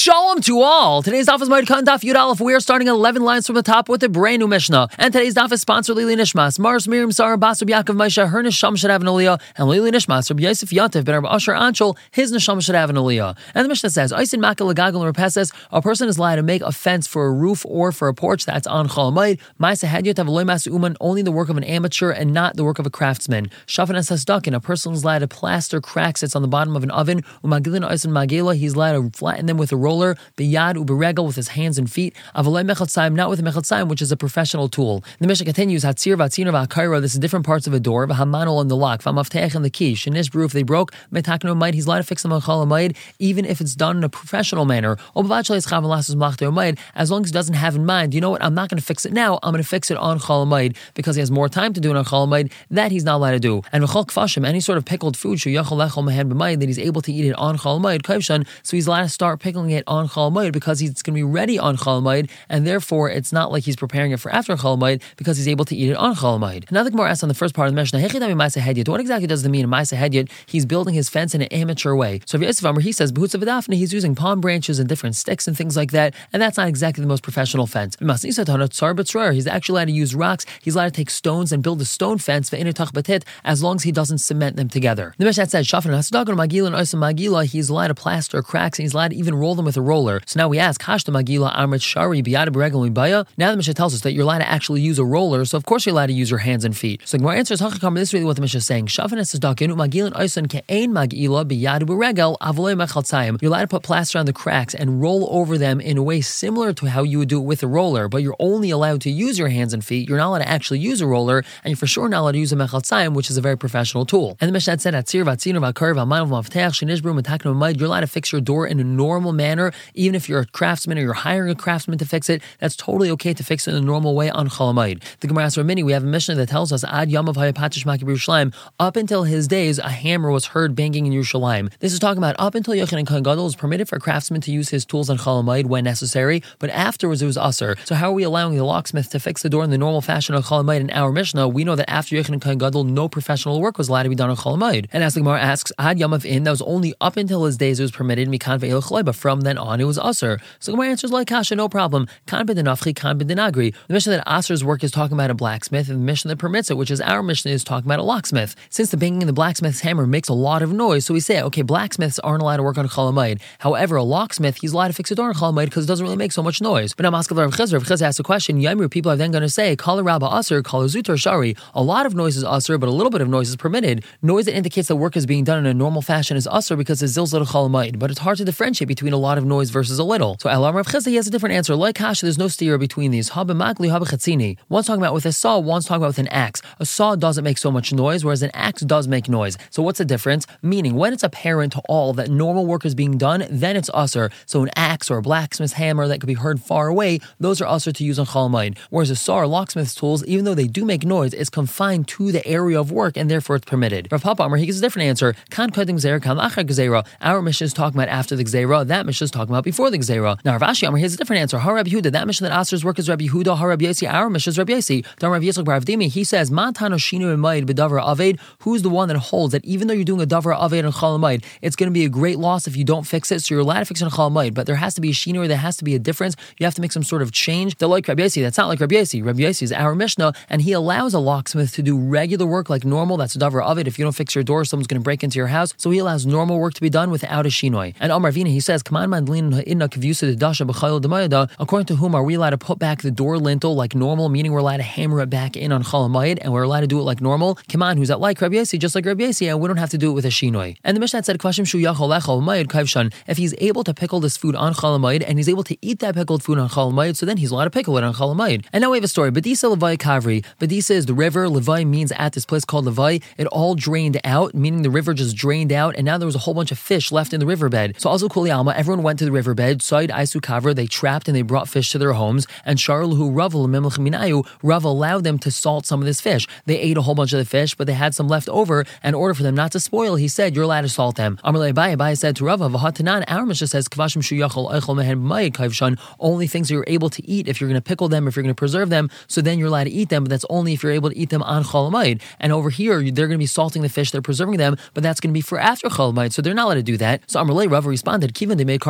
Shalom to all. Today's daf is Moed Katan Daf Yud Aleph. We are starting 11 lines from the top with a brand new Mishnah. And today's daf is sponsored Lili Nishmas. Mars Miriam Sarah Basub Yaakov Maisha, her Nisham should have an aliyah. And Lili Nishmas, Rabbi Yosef Yantiv, Ben Rabbi Asher Anshul, his Nisham should have an aliyah. And the Mishnah says, Oisin Makal Lagagal Repeses, a person is allowed to make a fence for a roof or for a porch that's on Chalamayid. Maisa Hadyot have Mas Uman, only the work of an amateur and not the work of a craftsman. Shafan Hasdakin, a person is allowed to plaster cracks that's on the bottom of an oven. Umagilin Oisin Magela, he's allowed to flatten them with a roller biyad uberegel with his hands and feet, avalei mechatzaim, not with a mechatzaim, which is a professional tool. The Mishnah continues, hatzir vatziner v'akaira, this is different parts of a door, v'hamanol on the lock, v'amaftech and the key, shenish brew if they broke, metakno might, he's allowed to fix them on chalamayid, even if it's done in a professional manner, as long as he doesn't have in mind, you know what, I'm not going to fix it now, I'm going to fix it on chalamayid, because he has more time to do it on chalamayid, that he's not allowed to do. And v'chol kfashim, any sort of pickled food, that he's able to eat it on chalamayid, so he's allowed to start pickling it on Chol because he's going to be ready on Chol and therefore it's not like he's preparing it for after Chol because he's able to eat it on Chol Now the Gemara asks on the first part of the Mishnah, what exactly does it mean in Maisa Hedyot? He's building his fence in an amateur way. So if Yosef Amr, he says, he's using palm branches and different sticks and things like that, and that's not exactly the most professional fence. He's actually allowed to use rocks, he's allowed to take stones and build a stone fence as long as he doesn't cement them together. The Mishnah says, he's allowed to plaster cracks and he's allowed to even roll them with a roller. So now we ask, Hashta Magila Amrit Shari Biyada Now the Mishnah tells us that you're allowed to actually use a roller, so of course you're allowed to use your hands and feet. So the answer is Hachakam, this is really what the Mishnah is saying. Shafanes is Dakinu Magilin Oisan Ke'ain Magila Biyada Beregel Avole Mechaltzayim. You're allowed to put plaster on the cracks and roll over them in a way similar to how you would do it with a roller, but you're only allowed to use your hands and feet. You're not allowed to actually use a roller, and you're for sure not allowed to use a Mechaltzayim, which is a very professional tool. And the Mishnah said, Atzir Vatziner Vakar Vamav Maftech Shinishbrum Atakno You're allowed to fix your door in a normal manner, even if you're a craftsman or you're hiring a craftsman to fix it, that's totally okay to fix it in a normal way on Chalamayid. The Gemara asks many. We have a Mishnah that tells us Ad Yamav Hayapatish Maki Yerushalayim. Up until his days, a hammer was heard banging in Yerushalayim. This is talking about up until Yochanan Kohen Gadol was permitted for a craftsman to use his tools on Chalamayid when necessary, but afterwards it was usher. So how are we allowing the locksmith to fix the door in the normal fashion of Chalamayid in our Mishnah? We know that after Yochanan Kohen Gadol, no professional work was allowed to be done on Chalamayid. And as the Gemara asks, Ad Yom Yamav in that was only up until his days it was permitted Mikan Ve'il but from then on it was usher. So my answer is like Kasha, no problem. Kan b'denafchi, kan b'denagri. The Mishnah that Aser's work is talking about a blacksmith, and the Mishnah that permits it, which is our Mishnah, is talking about a locksmith. Since the banging of the blacksmith's hammer makes a lot of noise, so we say, okay, blacksmiths aren't allowed to work on chalamayid. However, a locksmith, he's allowed to fix a door on chalamayid because it doesn't really make so much noise. But now Maskav Rav Chizr, Rav Chizr asks a question, Yamir, people are then going to say, Kala Rabba Aser, Kala Zutar Shari. A lot of noise is Aser, but a little bit of noise is permitted. Noise that indicates that work is being done in a normal fashion is Aser because it's Zilzal chalamayid. But it's hard to differentiate between a lot of noise versus a little. So Elam Rav Chizr, he has a different answer. Like Kasha, there's no steer between these. Habamakli, habachatzini. One's talking about with a saw, one's talking about with an axe. A saw doesn't make so much noise, whereas an axe does make noise. So what's the difference? Meaning, when it's apparent to all that normal work is being done, then it's usher. So an axe or a blacksmith's hammer that could be heard far away, those are usher to use on chalmaid. Whereas a saw or locksmith's tools, even though they do make noise, is confined to the area of work and therefore it's permitted. Rav Papa Amr, he gives a different answer. Our Mishnah is talking about after the gzera, that Mishnah is talking about before the gzera. Now Rav Ashi Amr, has a different answer. Harab Yehuda, that Mishnah that Aser's work is Rabbi Yehuda, Harab Yesi, our Mishnah is Rabbi Yesi. Don Rabbi Yitzchak Baravdimi, he says, Mantano Shinu Emayid B'Davar Aved, who's the one that holds that even though you're doing a Davar Aved and Chalamayid, it's going to be a great loss if you don't fix it, so you're allowed to fix it on Chalamayid, but there has to be a Shinu, there has to be a difference, you have to make some sort of change. They're like Rabbi Yesi, that's not like Rabbi Yesi. Rabbi Yesi is our Mishnah, and he allows a locksmith to do regular work like normal, that's a Davar Aved. If you don't fix your door, someone's going to break into your house, so he allows normal work to be done without a Shinoi. And Amar Vina, he says, According to whom are we allowed to put back the door lintel like normal, meaning we're allowed to hammer it back in on Chalamayid, and we're allowed to do it like normal? Come on, who's that like Rabbi Yesi, just like Rabbi Yesi, and we don't have to do it with a Shinoi. And the Mishnah said, If he's able to pickle this food on Chalamayid, and he's able to eat that pickled food on Chalamayid, so then he's allowed to pickle it on Chalamayid. And now we have a story. Badisa Levai Kavri. Badisa is the river. Levai means at this place called Levai. It all drained out, meaning the river just drained out, and now there was a whole bunch of fish left in the riverbed. So also Kuli Alma, everyone went to the riverbed, Said Isu Kavra, they trapped and they brought fish to their homes, and Sharluhu Ravel Minayu, Rav allowed them to salt some of this fish. They ate a whole bunch of the fish, but they had some left over. In order for them not to spoil, he said, You're allowed to salt them. Amalei Abai said to Rav, Vahatanan, our Mishnah says, Kvashim Shuyachal Eichel Mehen only things you're able to eat if you're going to pickle them, if you're going to preserve them, so then you're allowed to eat them, but that's only if you're able to eat them on Chalamayid. And over here, they're going to be salting the fish, they're preserving them, but that's going to be for after Chalamayid, so they're not allowed to do that. So Amalei Rav responded, Kivan they made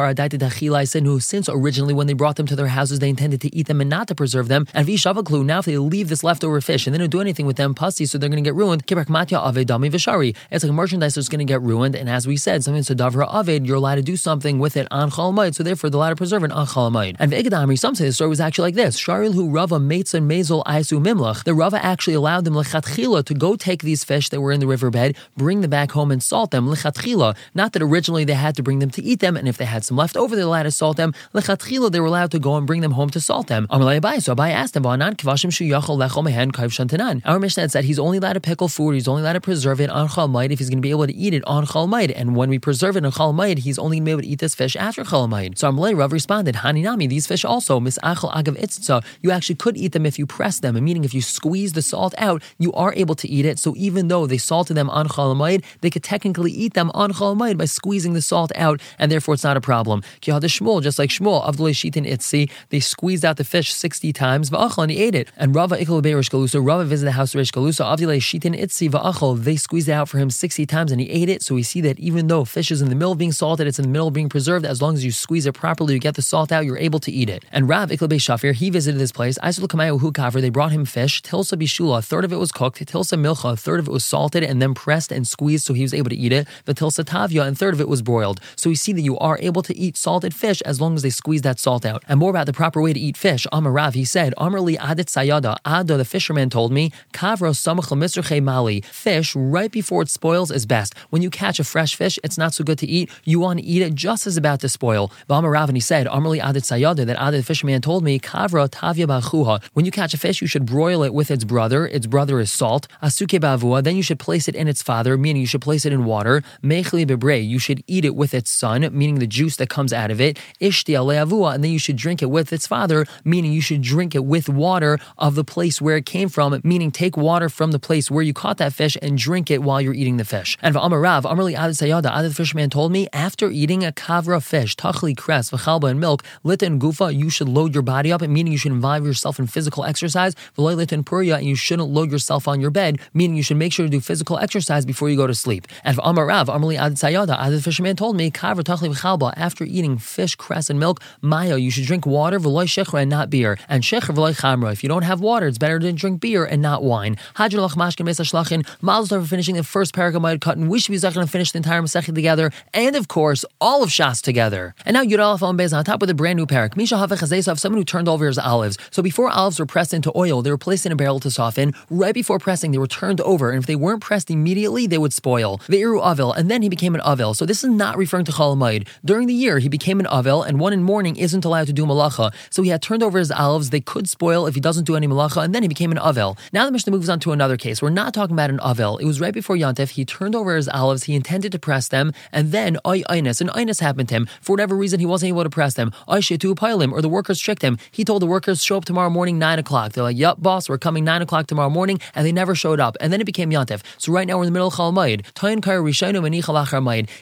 since originally when they brought them to their houses they intended to eat them and not to preserve them. And Vishavaklu, now if they leave this leftover fish and they don't do anything with them, pasi, so they're going to get ruined. Vishari. It's like merchandise that's going to get ruined. And as we said, something so Davra Aved, you're allowed to do something with it on Chalamayid, so therefore they're allowed to preserve it on Chalamayid. And Vegadamri, some say the story was actually like this. Sharil who Rava Meitzan Mazel Aisu Mimlach. The Rava actually allowed them lechatchila to go take these fish that were in the riverbed, bring them back home and salt them lechatchila. Not that originally they had to bring them to eat them, and if they had some left over, they were allowed to salt them. Lechatchila, they were allowed to go and bring them home to salt them. Amalei so Abai asked him, kvashim lechol mehen shantanan. Our Mishnah said he's only allowed to pickle food, he's only allowed to preserve it on chalmaid if he's going to be able to eat it on chalmaid. And when we preserve it on chalmaid, he's only going to be able to eat this fish after chalmaid. So Amalei Rav responded, Haninami, these fish also, misachal agav itzitza, you actually could eat them if you press them, meaning if you squeeze the salt out, you are able to eat it. So even though they salted them on chalamayid, they could technically eat them on chalamayid by squeezing the salt out, and therefore it's not a problem. Shmuel, just like Shmuel, Avdulay Shitin Itzi, they squeezed out the fish 60 times, and he ate it. And Rava Ikal Rish Galusa, Rava visited the house of Rish Galusa, Avdulay Shitin Itzi, they squeezed it out for him 60 times and he ate it. So we see that even though fish is in the middle of being salted, it's in the middle of being preserved, as long as you squeeze it properly, you get the salt out, you're able to eat it. And Rav Ikal Shafir, he visited this place, Aisul Kamayu Hu Kavr, they brought him fish, Tilsa Bishula, a third of it was cooked, Tilsa Milcha, a third of it was salted and then pressed and squeezed so he was able to eat it, But Tilsa Tavia, and third of it was broiled. So we see that you are able to eat salted fish as long as they squeeze that salt out. And more about the proper way to eat fish, Amar Rav, he said, Amar li adit sayada, Ada, the fisherman told me, Kavro samach mali, fish right before it spoils is best. When you catch a fresh fish, it's not so good to eat. You want to eat it just as about to spoil. Amar Rav, and he said, Amar li adit sayada, that Ada, the fisherman told me, kavro tavia bachuha. When you catch a fish, you should broil it with its brother. Its brother is salt. Asuke bavua. Then you should place it in its father, meaning you should place it in water. Mechli bebre. You should eat it with its son, meaning the juice that comes out of it. Ishti aleavua. And then you should drink it with its father, meaning you should drink it with water of the place where it came from, meaning take water from the place where you caught that fish and drink it while you're eating the fish. And Amarav, Amarli Adid Sayada, Adid fisherman told me, after eating a kavra fish, tachli cress, v'chalba and milk, lit and gufa, you should load your body up, meaning you should involve yourself in physical exercise, v'loilit and puria, and you shouldn't load yourself on your bed, meaning you should make sure to do physical exercise before you go to sleep. And Amarav, Amarli Adid Sayada, Adid fisherman told me, kavra tachli v'chalba, after eating fish, cress, and milk, maya, you should drink water, v'loy shechra, and not beer, and shechra v'loy chamra. If you don't have water, it's better to drink beer and not wine. Hajjalach mashkin mesa shlachin, Mazel for finishing the first paragraph cut, and we should be to finish the entire Masechet together, and of course, all of Shas together. And now Yud Aleph on Bez on top with a brand new parak. Misha Havach someone who turned over his olives. So before olives were pressed into oil, they were placed in a barrel to soften. Right before pressing, they were turned over, and if they weren't pressed immediately, they would spoil. Ve'iru Avil, and then he became an Avil. So this is not referring to Chalamayid. During the year, he became an Avil, and one in mourning isn't allowed to do malacha. So he had turned over his olives. They could spoil if he doesn't do any malacha, and then he became an Avil. Now the Mishnah moves on to another case. We're not talking about an Avil. It was right before Yontif. He turned over his olives. He intended to press them, and then Oy Inus, and Inus happened to him. For whatever reason, he wasn't able to press them. Oy Shetu him, or the workers tricked him. He told the workers, show up tomorrow morning, 9 o'clock. They're like, yep, boss, we're coming 9 o'clock tomorrow morning, and they never showed up. And then it became Yontif. So right now we're in the middle of Chalmayid. Tayin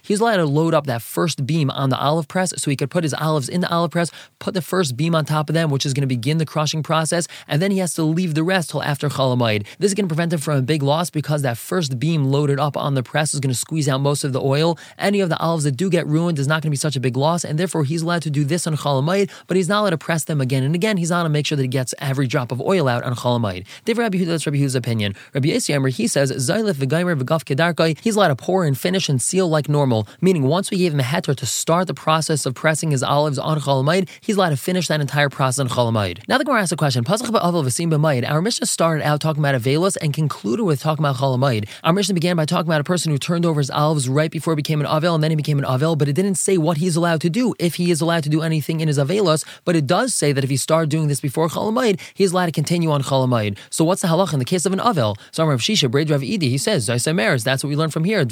He's allowed to load up that first beam on the olive press so he could put his olives in the olive press, put the first beam on top of them, which is going to begin the crushing process, and then he has to leave the rest till after Chalamayid. This is going to prevent him from a big loss because that first beam loaded up on the press is going to squeeze out most of the oil. Any of the olives that do get ruined is not going to be such a big loss, and therefore he's allowed to do this on Chalamayid, but he's not allowed to press them again and again. He's allowed to make sure that he gets every drop of oil out on Chalamayid. Rabbi that's Rabbi Huda's opinion. Rabbi Yisrael, he says, v'gaf kedarkai, he's allowed to pour and finish and seal like normal, meaning once we gave him a heter to start the process of pressing his olives on Chalamayid, he's allowed to finish that entire process on Chalamayid. Now the Gemara asks a question, Pasach ba'avel v'sim b'mayid, our Mishnah started out talking about Avelos and concluded with talking about Chalamayid. Our Mishnah began by talking about a person who turned over his olives right before he became an Avel, and then he became an Avel, but it didn't say what he's allowed to do, if he is allowed to do anything in his Avelos, but it does say that if he started doing this before Chalamayid, he's allowed to continue on Chalamayid. So what's the halach in the case of an Avel? So Rav Shisha, Braid Rav Idi, he says, Zaisameres, that's what we learn from here.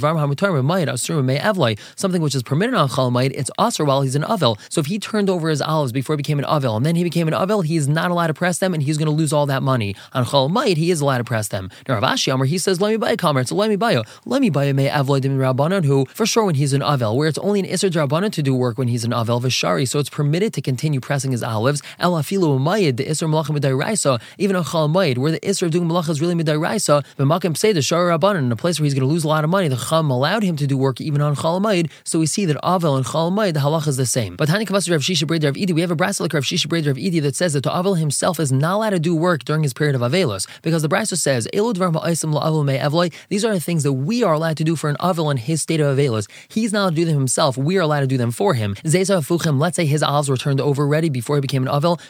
Something which is permitted on Chalamayid, it's Asr while he's an Avel. So if he turned over his olives before he became an Avel, and then he became an Avel, he is not allowed to press them, and he's going to lose all that money. On Chalamayid, he is allowed to press them. Now Rav he says, let me buy a commerce, let me buy a, let me buy a may avoid him Rabbanon, who, for sure, when he's an Avel, where it's only an Isser Rabbanon to do work when he's an Avel, Vashari, so it's permitted to continue pressing his olives. El Afilu Umayid, the Isser Malachim Midairaisa, even on Chalamayid, where the Isser of doing Malach is really Midairaisa, but Makim say the Shari Rabbanon, in a place where he's going to lose a lot of money, the Chum allowed him to do work even on Chalamayid, so we see that Avel and Chalamayid Talmud, the halacha is the same. But Rav Shisha Breder of Idi, we have a brasa like Rav Shisha Breder of Idi that says that the Avil himself is not allowed to do work during his period of Avelos, because the brasa says, These are the things that we are allowed to do for an Avil in his state of Avelos. He's not allowed to do them himself, we are allowed to do them for him. Let's say his olives were turned over ready before he became an Avil,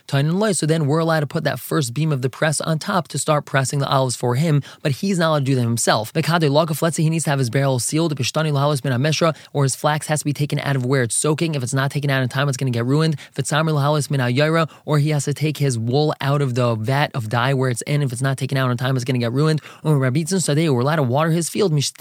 so then we're allowed to put that first beam of the press on top to start pressing the olives for him, but he's not allowed to do them himself. Let's say he needs to have his barrel sealed, or his flax has to be taken out of where it's soaking. If it's not taken out in time, it's going to get ruined. Or he has to take his wool out of the vat of dye where it's in. If it's not taken out in time, it's going to get ruined. Or we're allowed to water his field. Once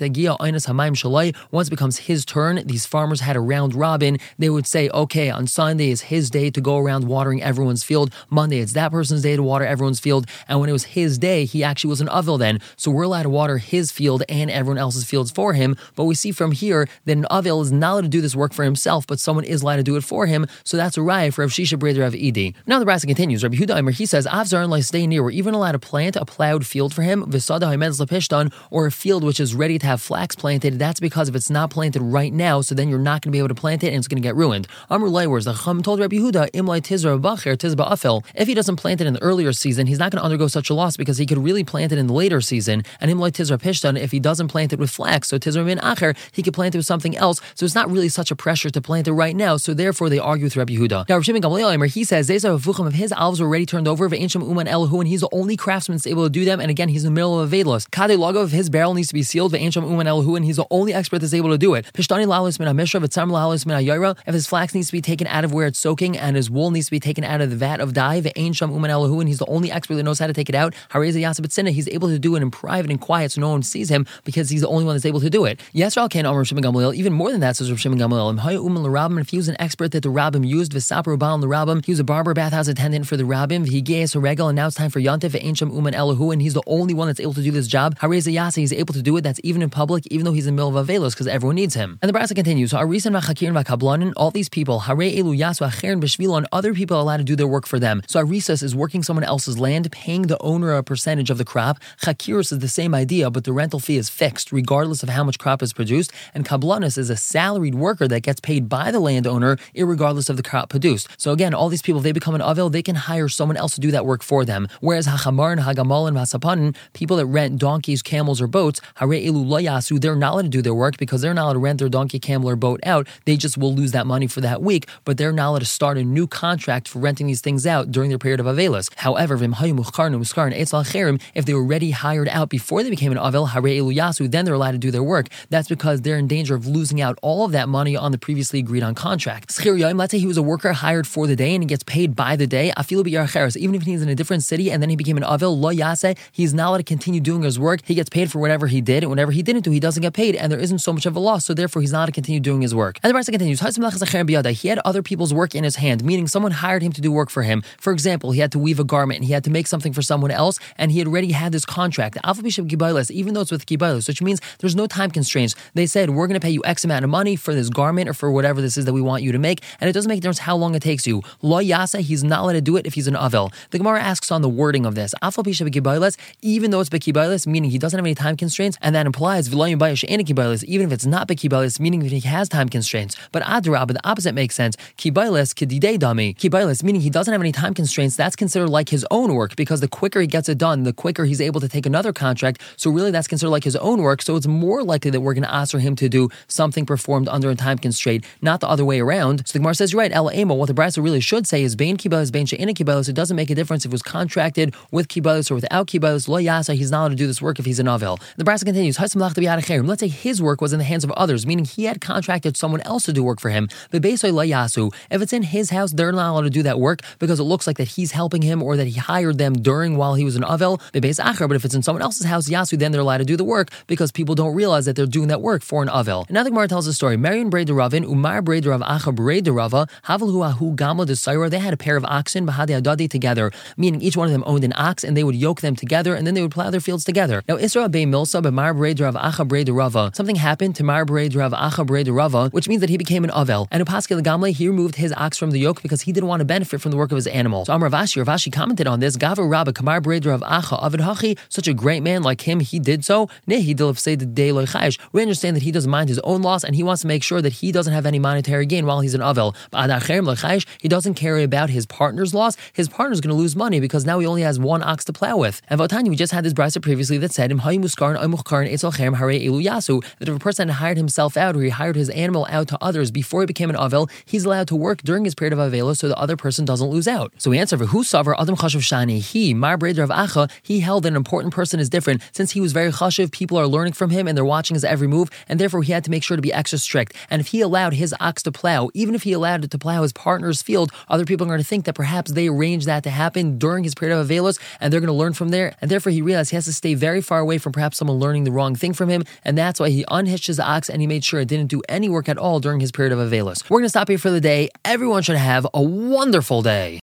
it becomes his turn, these farmers had a round robin. They would say, okay, on Sunday is his day to go around watering everyone's field. Monday, it's that person's day to water everyone's field. And when it was his day, he actually was an Avil then. So we're allowed to water his field and everyone else's fields for him. But we see from here that an Avil is not allowed to do this work for himself, but someone is allowed to do it for him. So that's a riot for Rav Shisha Breder of Edi. Now the Brasa continues. Rabbi Huda Aimer, he says, Avzar and stay near. We're even allowed to plant a plowed field for him, Visada Haimedz Lapishtan, or a field which is ready to have flax planted. That's because if it's not planted right now, so then you're not going to be able to plant it and it's going to get ruined. Amr whereas the Chum told Rabbi Huda, Imlai Tizra Bacher, Tizba Afel. If he doesn't plant it in the earlier season, he's not going to undergo such a loss because he could really plant it in the later season. And Imlai Tizra Pishtan, if he doesn't plant it with flax, so Tizra Min Acher, he could plant it with something else. So it's not really such a pressure to plant it right now. So therefore, they argue with Rabbi Huda. Now, Rav Shimon Gamliel, he says, of his olives were already turned over, Ve'ensham Uman Elahu, and he's the only craftsman that's able to do them. And again, he's in the middle of a Vedelos. Kade of his barrel needs to be sealed, Ve'ensham Uman Elahu, and he's the only expert that's able to do it. Pishtani Lalis Min HaMishra, V'tzam Lalis Min HaYoira, if his flax needs to be taken out of where it's soaking and his wool needs to be taken out of the vat of dye, Ve'ensham Uman Elahu, and he's the only expert that knows how to take it out. Hareza Yasabitsina, he's able to do it in private and quiet so no one sees him because he's the only one that's able to do it. Yes, Ral Ken Amr Shimon Gamaliel, even more than that, says Rav Shimon Gamaliel. If he was an expert that the Rabbim used, V'sapro Baal the Rabbim, he was a barber bathhouse attendant for the Rabbim, a regal, and now it's time for Yantif Ve'ensham Uman Elahu, and he's the only one that's able to do this job. Hareza Yasa, he's able to do it. That's even in public, even though he's in the middle of Avelos, because everyone needs him. And the Brasa continues. So Arisan V'chakir V'kablanin, all these people, Hare Elu Yasu Acherin B'shvilon, other people are allowed to do their work for them. So Arisas is working someone else's land, paying the owner a percentage of the crop. Chakiris is the same idea, but the rental fee is fixed, regardless of how much crop is produced. And Kablanus is a salaried worker that gets paid by the landowner, regardless of the crop produced. So again, all these people, if they become an Avil, they can hire someone else to do that work for them. Whereas Hachamar and Hagamal and Vasapanin, people that rent donkeys, camels, or boats, Hare Elu Layasu, they're not allowed to do their work because they're not allowed to rent their donkey, camel, or boat out. They just will lose that money for that week, but they're not allowed to start a new contract for renting these things out during their period of Avelis. However, if they were already hired out before they became an Avel, Hare Elu Yasu, then they're allowed to do their work. That's because they're in danger of losing out all of that money on the previously agreed on contract. Let's say he was a worker hired for the day and he gets paid by the day. Even if he's in a different city and then he became an Avil, Lo he's not allowed to continue doing his work. He gets paid for whatever he did, and whatever he didn't do, he doesn't get paid, and there isn't so much of a loss, so therefore he's not allowed to continue doing his work. And the verse continues, he had other people's work in his hand, meaning someone hired him to do work for him. For example, he had to weave a garment and he had to make something for someone else, and he already had this contract, even though it's with Kibailas, which means there's no time constraints. They said, we're going to pay you X amount of money for this garment or for whatever this is that we want you to make, and it doesn't make a difference how long it takes you. Lo Yasa, he's not allowed to do it if he's an Avel. The Gemara asks on the wording of this, even though it's Bekibailas, meaning he doesn't have any time constraints, and that implies even if it's not Bekibailas, meaning that he has time constraints. But Adrab, the opposite makes sense. Kibailas, Kidide Dami. Kibailas, meaning he doesn't have any time constraints, that's considered like his own work because the quicker he gets it done, the quicker he's able to take another contract. So really that's considered like his own work. So it's more likely that we're going to ask for him to do something performed under a time constraint, not the other way around. So the Gemara says, you're right, El Emo, what the Brisa really should say is Bain Kibailas, Bain She'ina Kibailas. It doesn't make a difference if it was contracted with Kibailas or without Kibailas. Lo Yasa, he's not allowed to do this work if he's an Avel. The Brisa continues, Let's say his work was in the hands of others, meaning he had contracted someone else to do work for him. But If it's in his house, they're not allowed to do that work because it looks like that he's helping him or that he hired them during while he was an Avel. But if it's in someone else's house, Yasu, then they're allowed to do the work because people don't realize that they're doing that work for an Avel. Another Gemara tells a story. Marion Braid Ravin, Umar Braid Rav Acha Braid Rava, uh, Havel Ahu Gamla they had a pair of oxen, Bahadi Adadi together, meaning each one of them owned an ox and they would yoke them together and then they would plow their fields together. Now, Isra Be Milsa, B'mar Braid Rav Acha Rava. Uh, something happened to Mar Braid Rav Acha Rava, uh, which means that he became an Avel. And Upaskil Gamle, he removed his ox from the yoke because he didn't want to benefit from the work of his animal. So Amar Vashi, Ravashi commented on this, Gava Rabba Kamar Braid Rav Acha Avid Hachi, such a great man like him, he did so. We understand that he doesn't mind his own loss and he wants to make sure that he doesn't have any any monetary gain while he's an Avel. He doesn't care about his partner's loss. His partner's going to lose money because now he only has one ox to plow with. And Vatani, we just had this brisa previously that said, that if a person hired himself out or he hired his animal out to others before he became an Avel, he's allowed to work during his period of Avelo so the other person doesn't lose out. So we answer for who savar Chashav Shani. He, Mar of Acha, he held that an important person is different since he was very chashiv. People are learning from him and they're watching his every move, and therefore he had to make sure to be extra strict. And if he allowed his ox to plow, even if he allowed it to plow his partner's field, other people are going to think that perhaps they arranged that to happen during his period of Avelos, and they're going to learn from there. And therefore he realized he has to stay very far away from perhaps someone learning the wrong thing from him, and that's why he unhitched his ox and he made sure it didn't do any work at all during his period of Avelos. We're going to stop here for the day. Everyone should have a wonderful day.